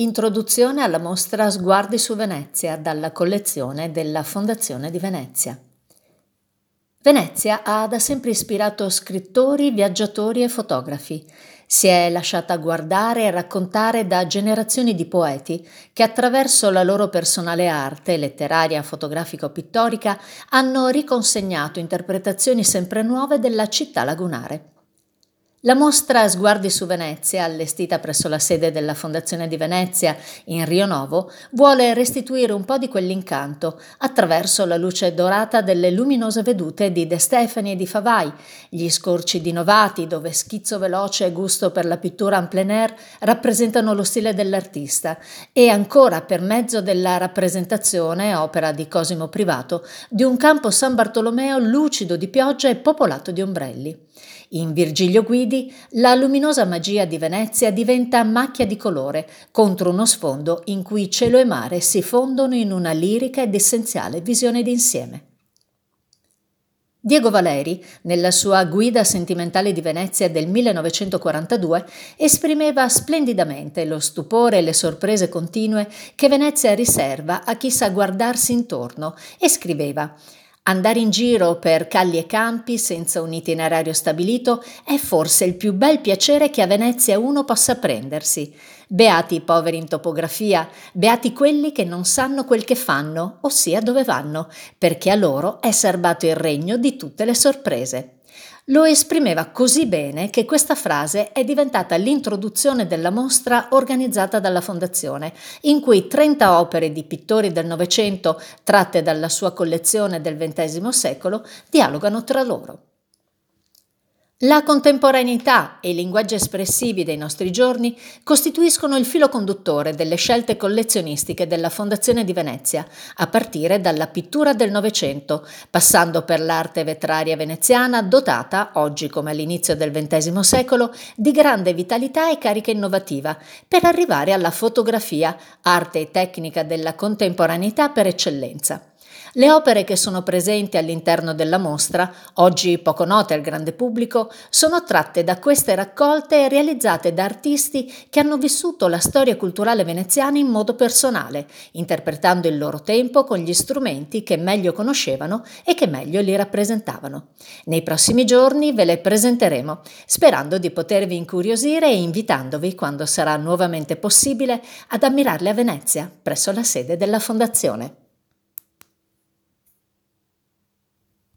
Introduzione alla mostra Sguardi su Venezia dalla collezione della Fondazione di Venezia. Venezia ha da sempre ispirato scrittori, viaggiatori e fotografi. Si è lasciata guardare e raccontare da generazioni di poeti che attraverso la loro personale arte, letteraria, fotografico-pittorica, hanno riconsegnato interpretazioni sempre nuove della città lagunare. La mostra Sguardi su Venezia, allestita presso la sede della Fondazione di Venezia in Rio Novo, vuole restituire un po' di quell'incanto attraverso la luce dorata delle luminose vedute di De Stefani e di Favai, gli scorci di Novati, dove schizzo veloce e gusto per la pittura en plein air rappresentano lo stile dell'artista, e ancora per mezzo della rappresentazione, opera di Cosimo Privato, di un campo San Bartolomeo lucido di pioggia e popolato di ombrelli. In Virgilio Guidi la luminosa magia di Venezia diventa macchia di colore contro uno sfondo in cui cielo e mare si fondono in una lirica ed essenziale visione d'insieme. Diego Valeri, nella sua Guida sentimentale di Venezia del 1942, esprimeva splendidamente lo stupore e le sorprese continue che Venezia riserva a chi sa guardarsi intorno e scriveva Andare in giro per calli e campi senza un itinerario stabilito è forse il più bel piacere che a Venezia uno possa prendersi. Beati i poveri in topografia, beati quelli che non sanno quel che fanno, ossia dove vanno, perché a loro è serbato il regno di tutte le sorprese. Lo esprimeva così bene che questa frase è diventata l'introduzione della mostra organizzata dalla Fondazione, in cui 30 opere di pittori del Novecento, tratte dalla sua collezione del XX secolo, dialogano tra loro. La contemporaneità e i linguaggi espressivi dei nostri giorni costituiscono il filo conduttore delle scelte collezionistiche della Fondazione di Venezia, a partire dalla pittura del Novecento, passando per l'arte vetraria veneziana dotata, oggi come all'inizio del XX secolo, di grande vitalità e carica innovativa, per arrivare alla fotografia, arte e tecnica della contemporaneità per eccellenza. Le opere che sono presenti all'interno della mostra, oggi poco note al grande pubblico, sono tratte da queste raccolte realizzate da artisti che hanno vissuto la storia culturale veneziana in modo personale, interpretando il loro tempo con gli strumenti che meglio conoscevano e che meglio li rappresentavano. Nei prossimi giorni ve le presenteremo, sperando di potervi incuriosire e invitandovi, quando sarà nuovamente possibile, ad ammirarle a Venezia, presso la sede della Fondazione.